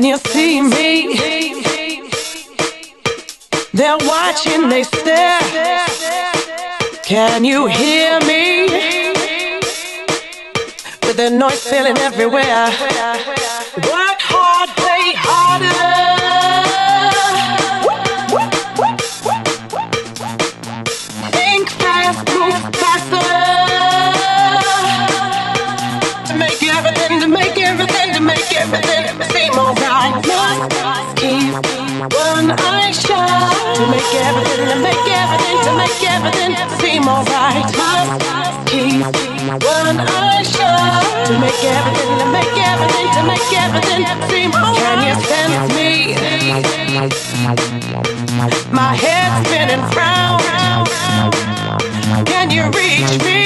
Can you see me? They're watching, they stare. Can you hear me? With the noise filling everywhere. Work hard, play harder. Eye shut. To make everything, to make everything, to make everything seem alright. Keep one. To make everything, to make everything, to make everything seem alright. Can you sense me? My head's spinning round. Can you reach me?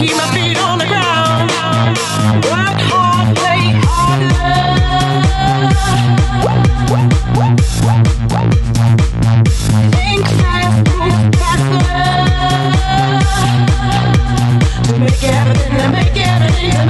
Keep my feet on the ground. Work hard, make everything,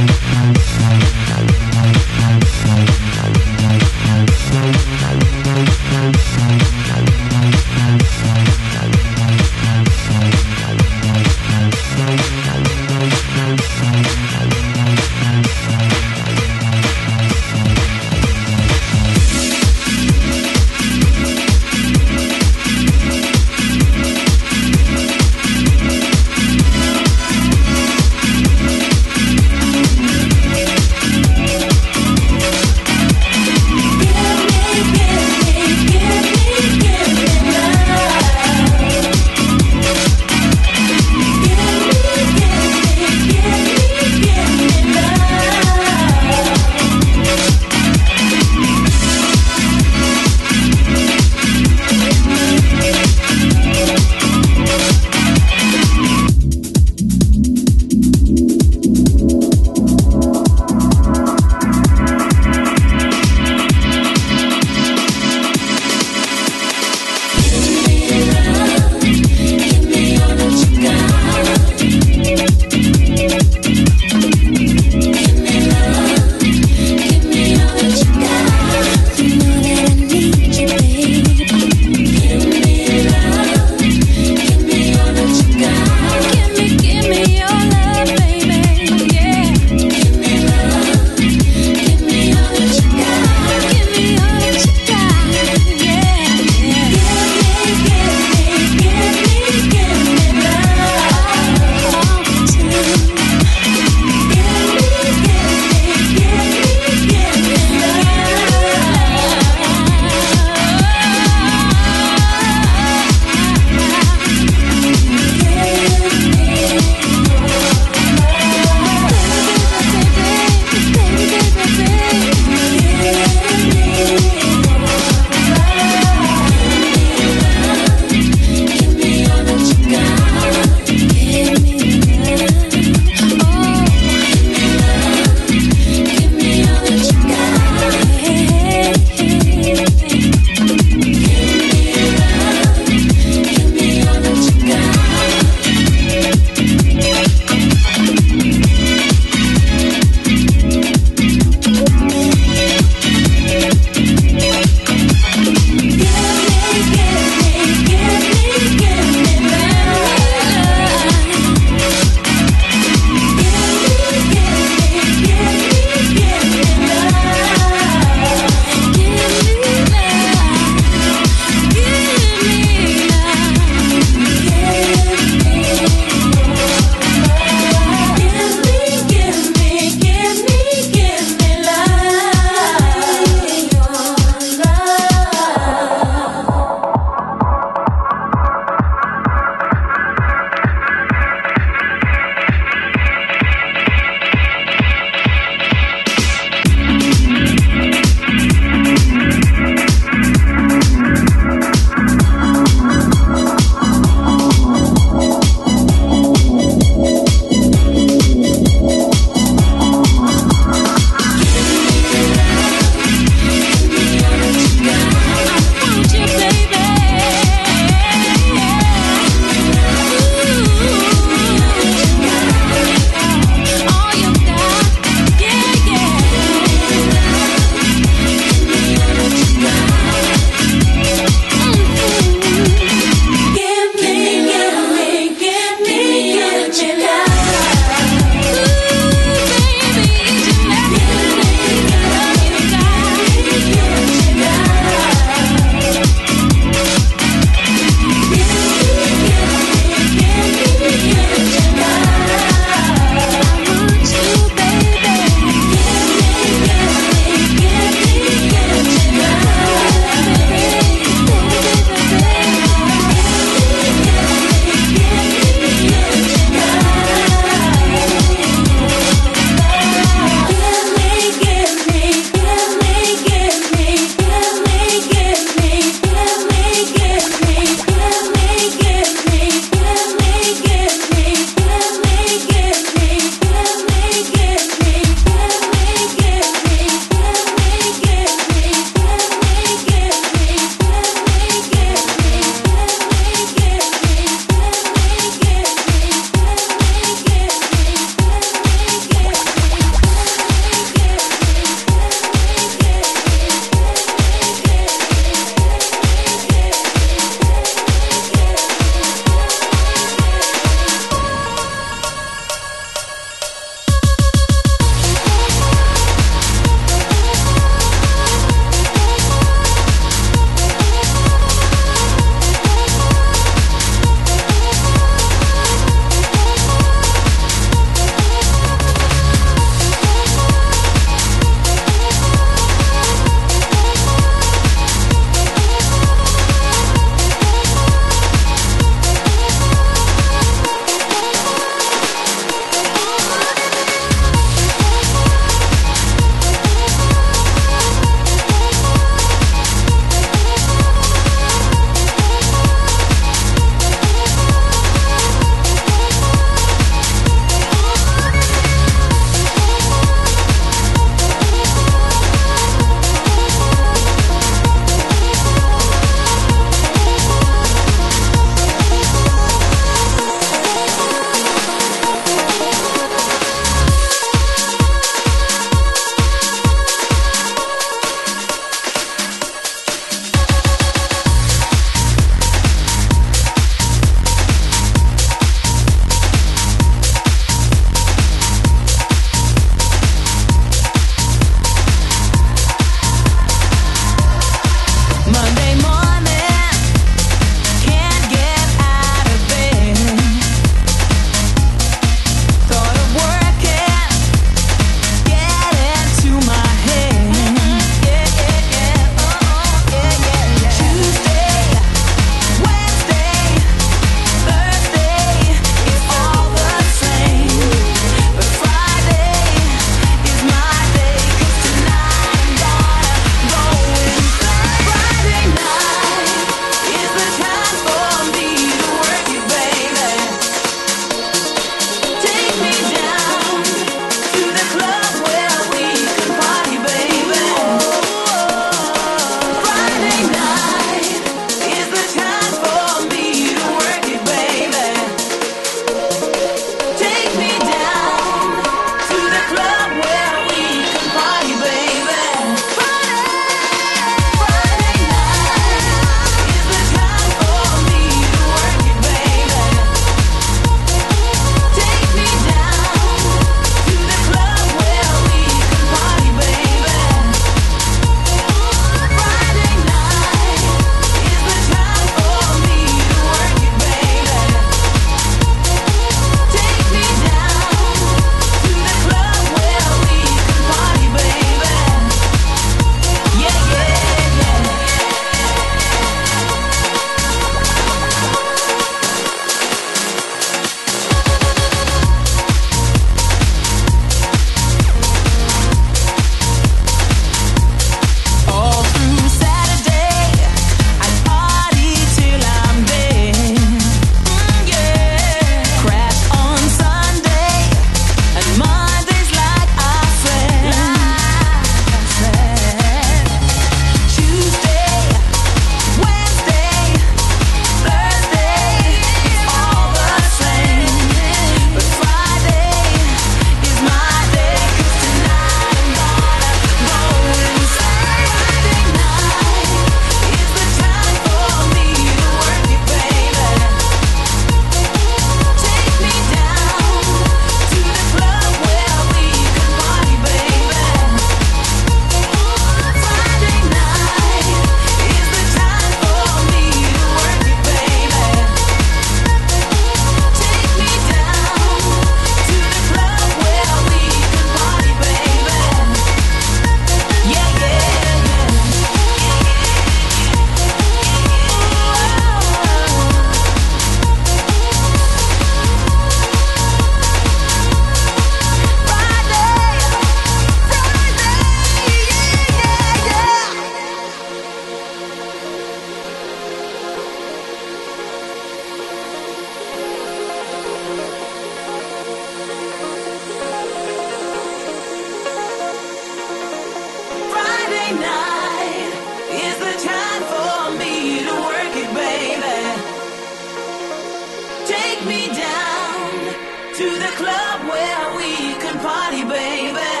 to the club where we can party, baby.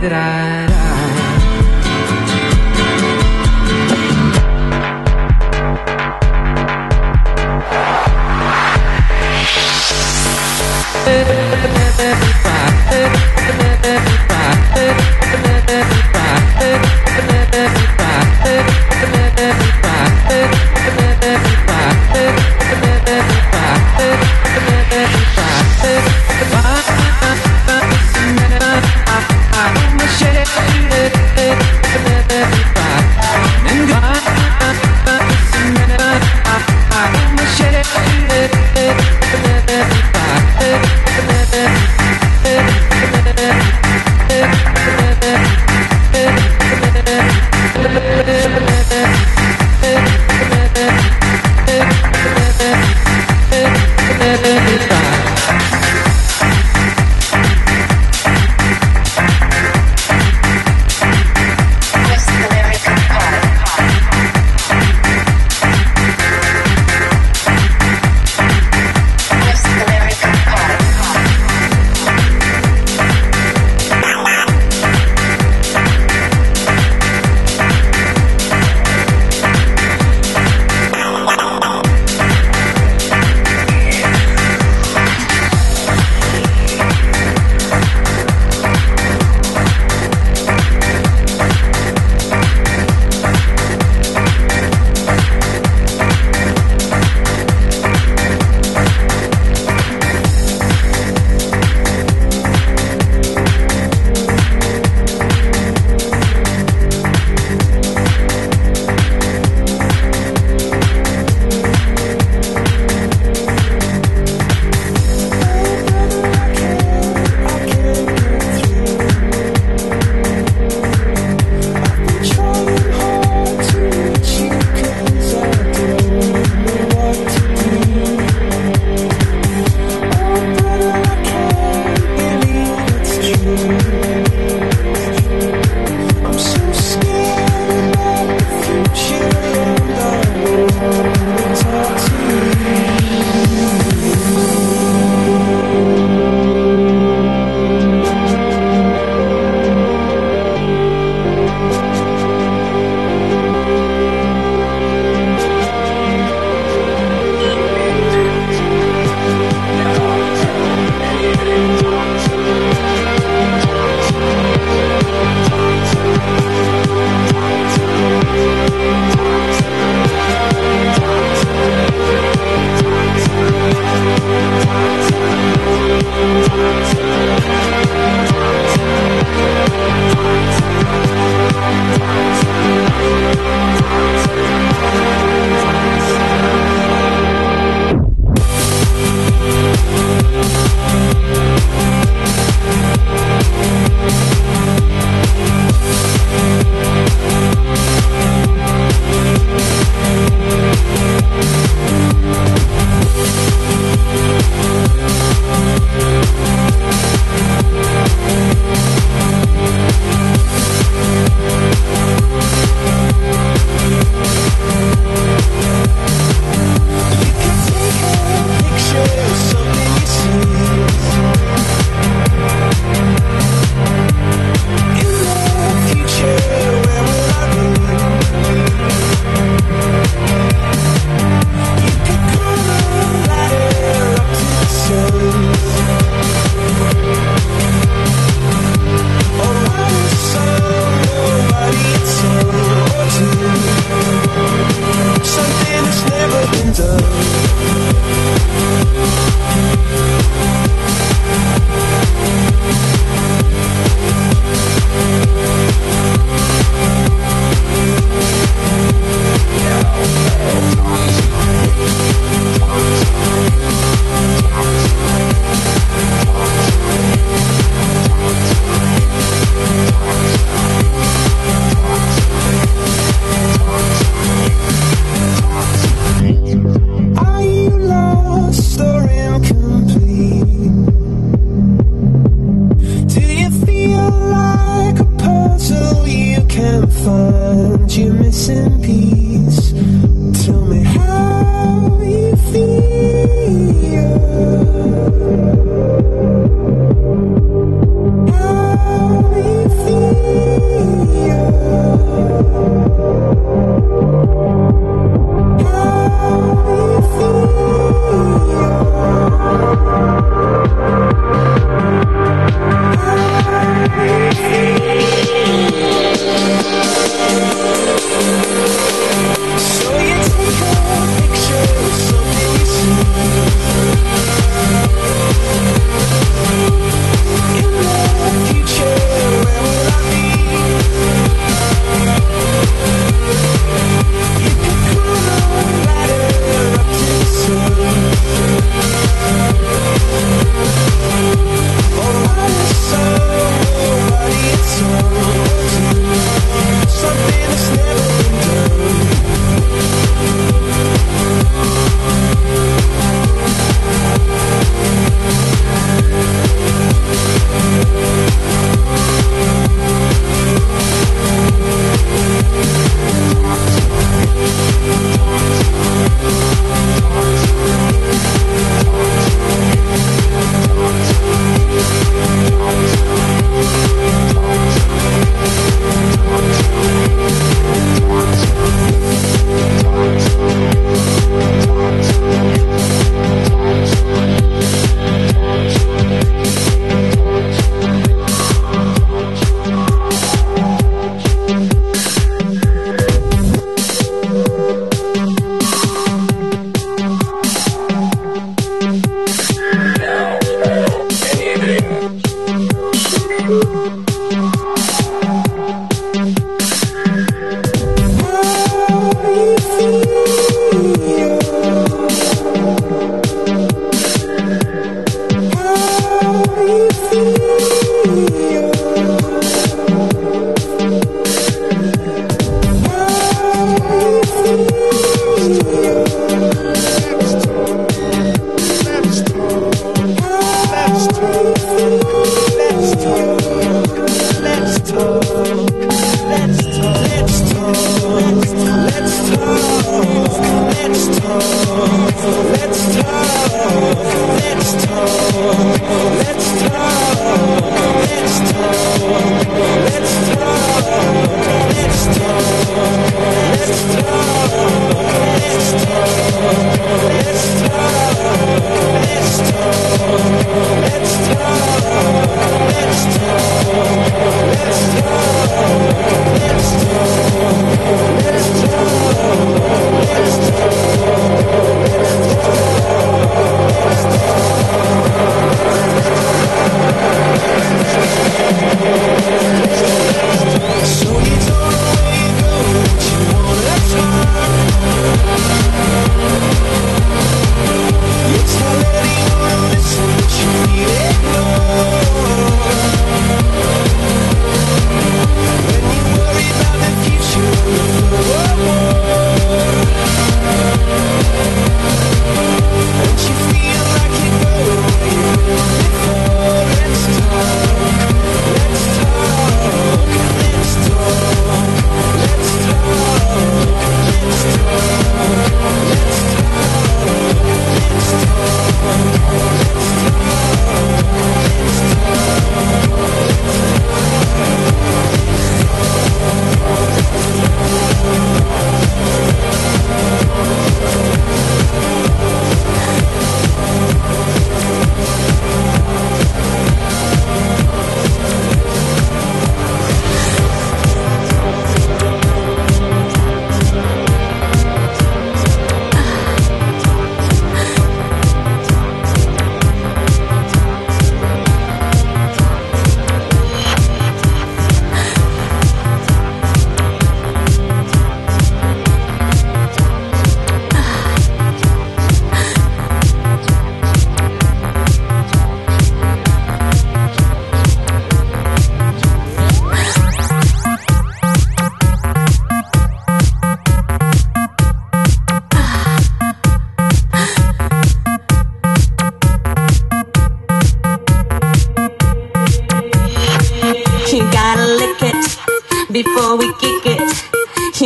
That I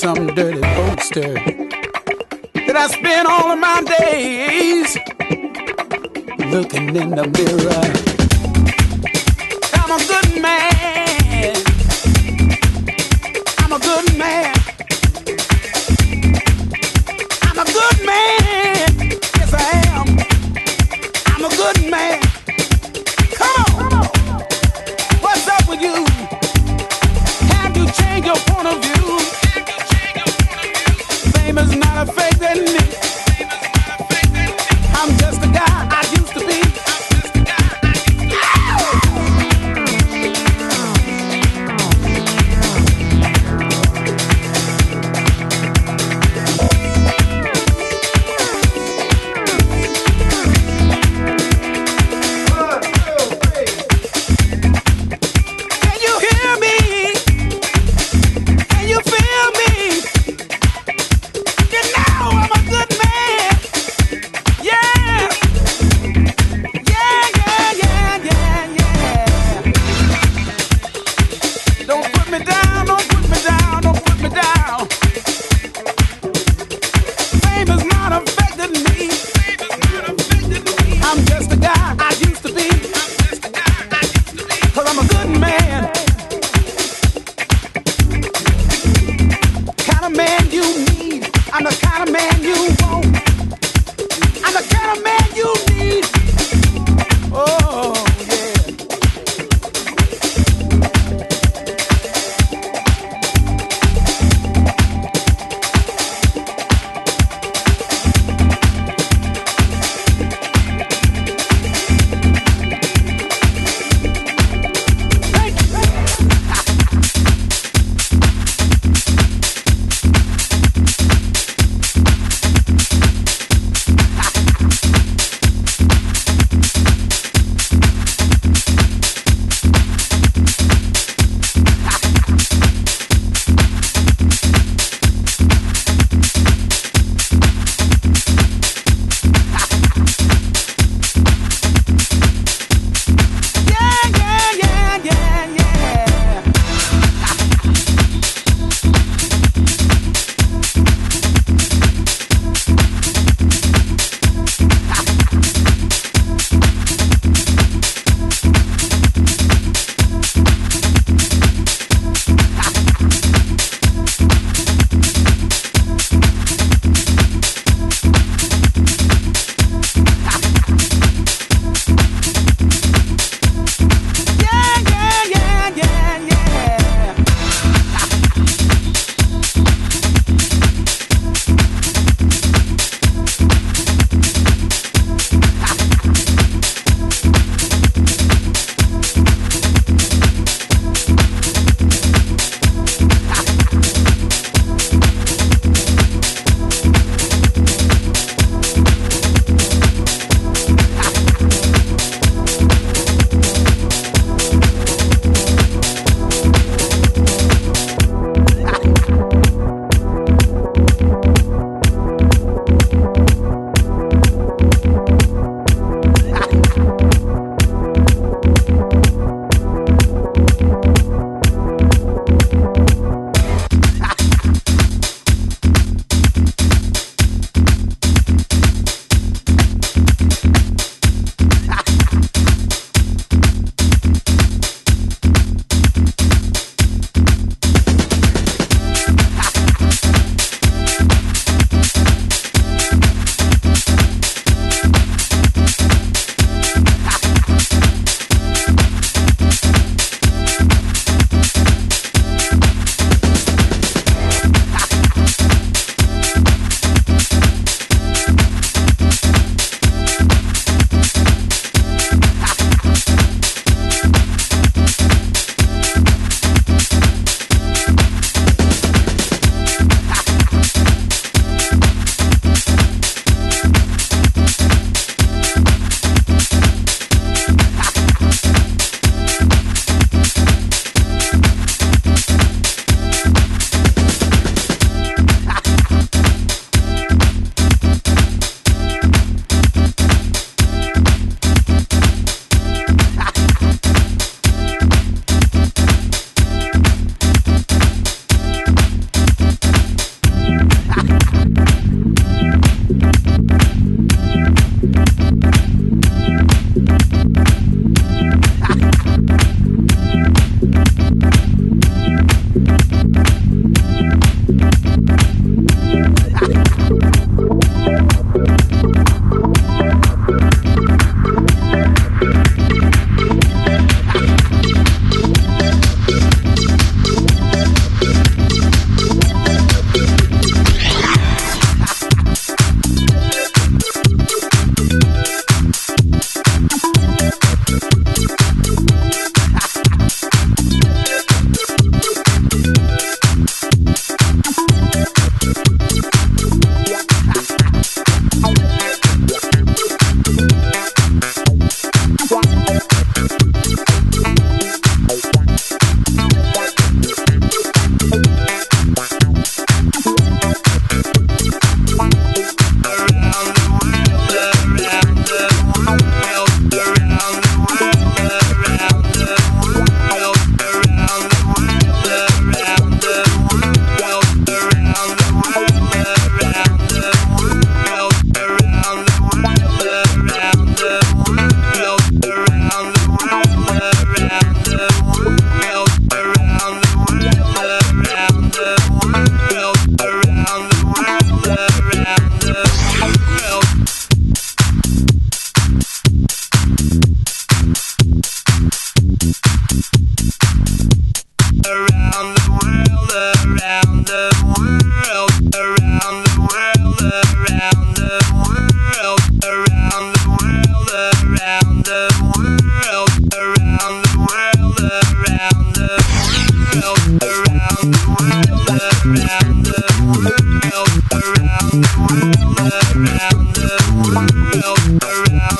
some dirty boaster that I spend all of my days looking in the mirror.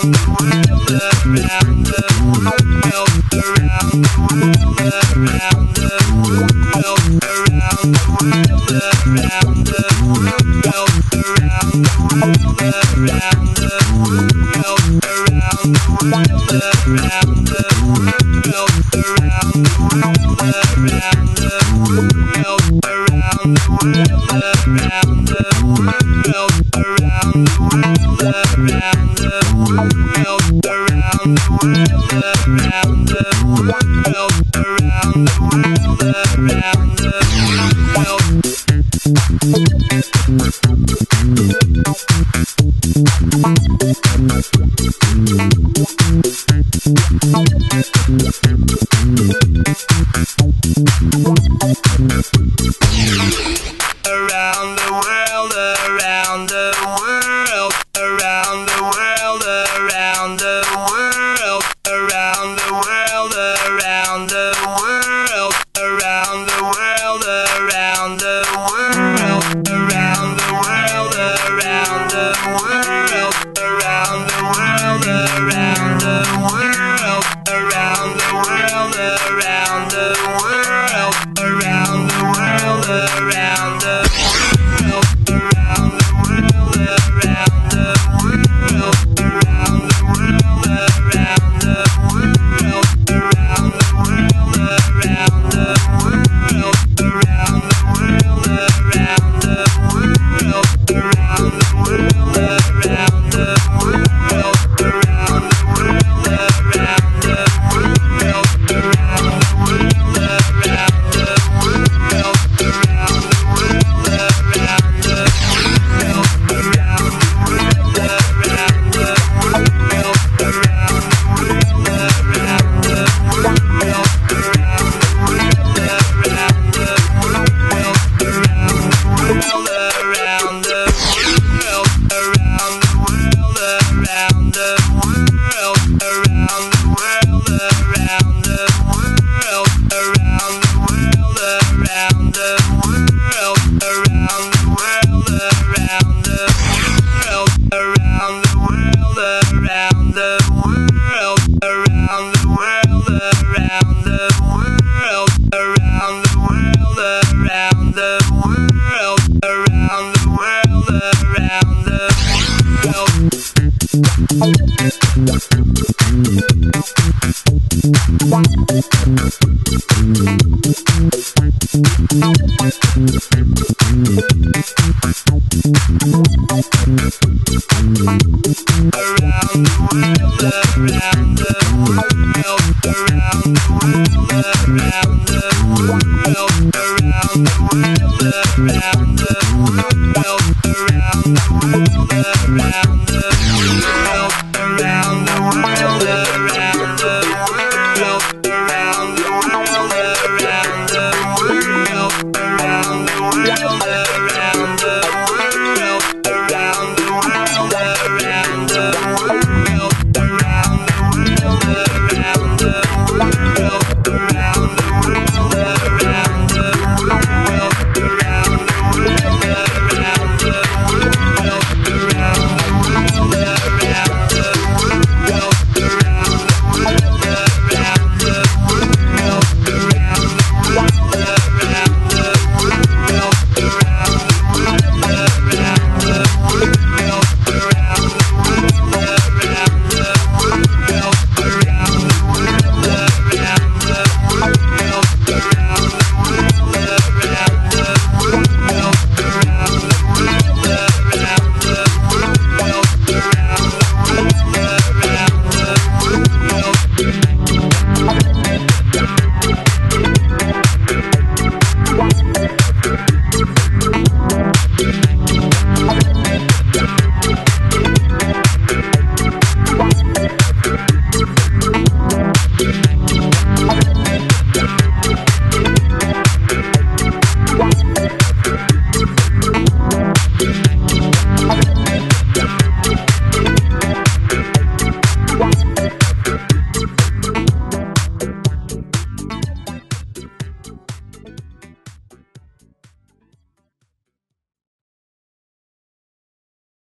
Thank you.